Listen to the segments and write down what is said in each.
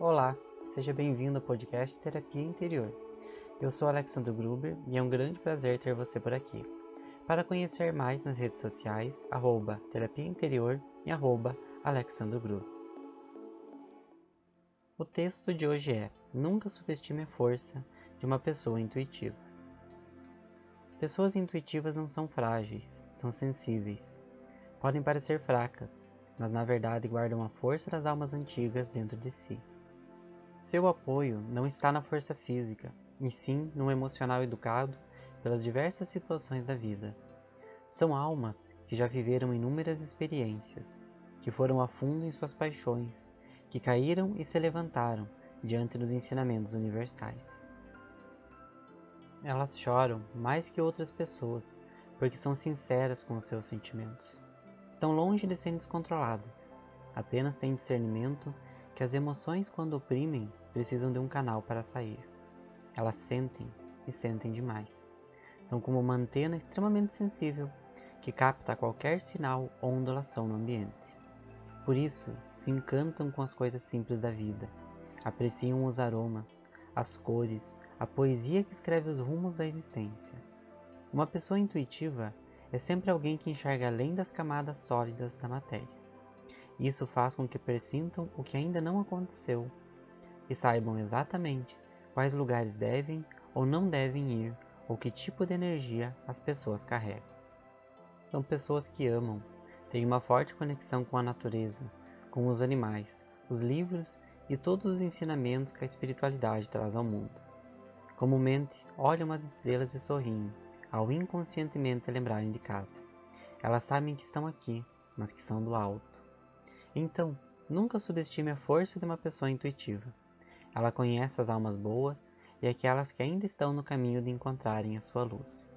Olá, seja bem-vindo ao podcast Terapia Interior. Eu sou Alexandre Gruber e é um grande prazer ter você por aqui. Para conhecer mais nas redes sociais, arroba Terapia Interior e arroba Alexandre Gruber. O texto de hoje é Nunca subestime a força de uma pessoa intuitiva. Pessoas intuitivas não são frágeis, são sensíveis. Podem parecer fracas, mas na verdade guardam a força das almas antigas dentro de si. Seu apoio não está na força física, e sim no emocional educado pelas diversas situações da vida. São almas que já viveram inúmeras experiências, que foram a fundo em suas paixões, que caíram e se levantaram diante dos ensinamentos universais. Elas choram mais que outras pessoas, porque são sinceras com os seus sentimentos. Estão longe de serem descontroladas, apenas têm discernimento que as emoções, quando oprimem, precisam de um canal para sair. Elas sentem e sentem demais. São como uma antena extremamente sensível que capta qualquer sinal ou ondulação no ambiente. Por isso, se encantam com as coisas simples da vida, apreciam os aromas, as cores, a poesia que escreve os rumos da existência. Uma pessoa intuitiva é sempre alguém que enxerga além das camadas sólidas da matéria. Isso faz com que pressintam o que ainda não aconteceu e saibam exatamente quais lugares devem ou não devem ir ou que tipo de energia as pessoas carregam. São pessoas que amam, têm uma forte conexão com a natureza, com os animais, os livros e todos os ensinamentos que a espiritualidade traz ao mundo. Comumente, olham as estrelas e sorriem, ao inconscientemente lembrarem de casa. Elas sabem que estão aqui, mas que são do alto. Então, nunca subestime a força de uma pessoa intuitiva. Ela conhece as almas boas e aquelas que ainda estão no caminho de encontrarem a sua luz.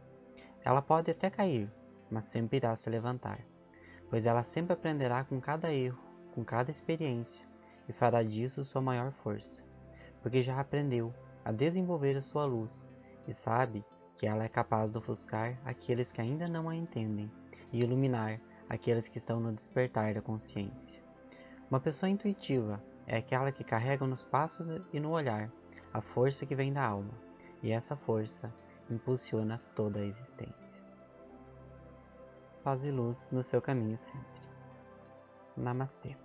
Ela pode até cair, mas sempre irá se levantar, pois ela sempre aprenderá com cada erro, com cada experiência, e fará disso sua maior força, porque já aprendeu a desenvolver a sua luz e sabe que ela é capaz de ofuscar aqueles que ainda não a entendem e iluminar aqueles que estão no despertar da consciência. Uma pessoa intuitiva é aquela que carrega nos passos e no olhar a força que vem da alma, e essa força impulsiona toda a existência. Paz e luz no seu caminho sempre. Namastê.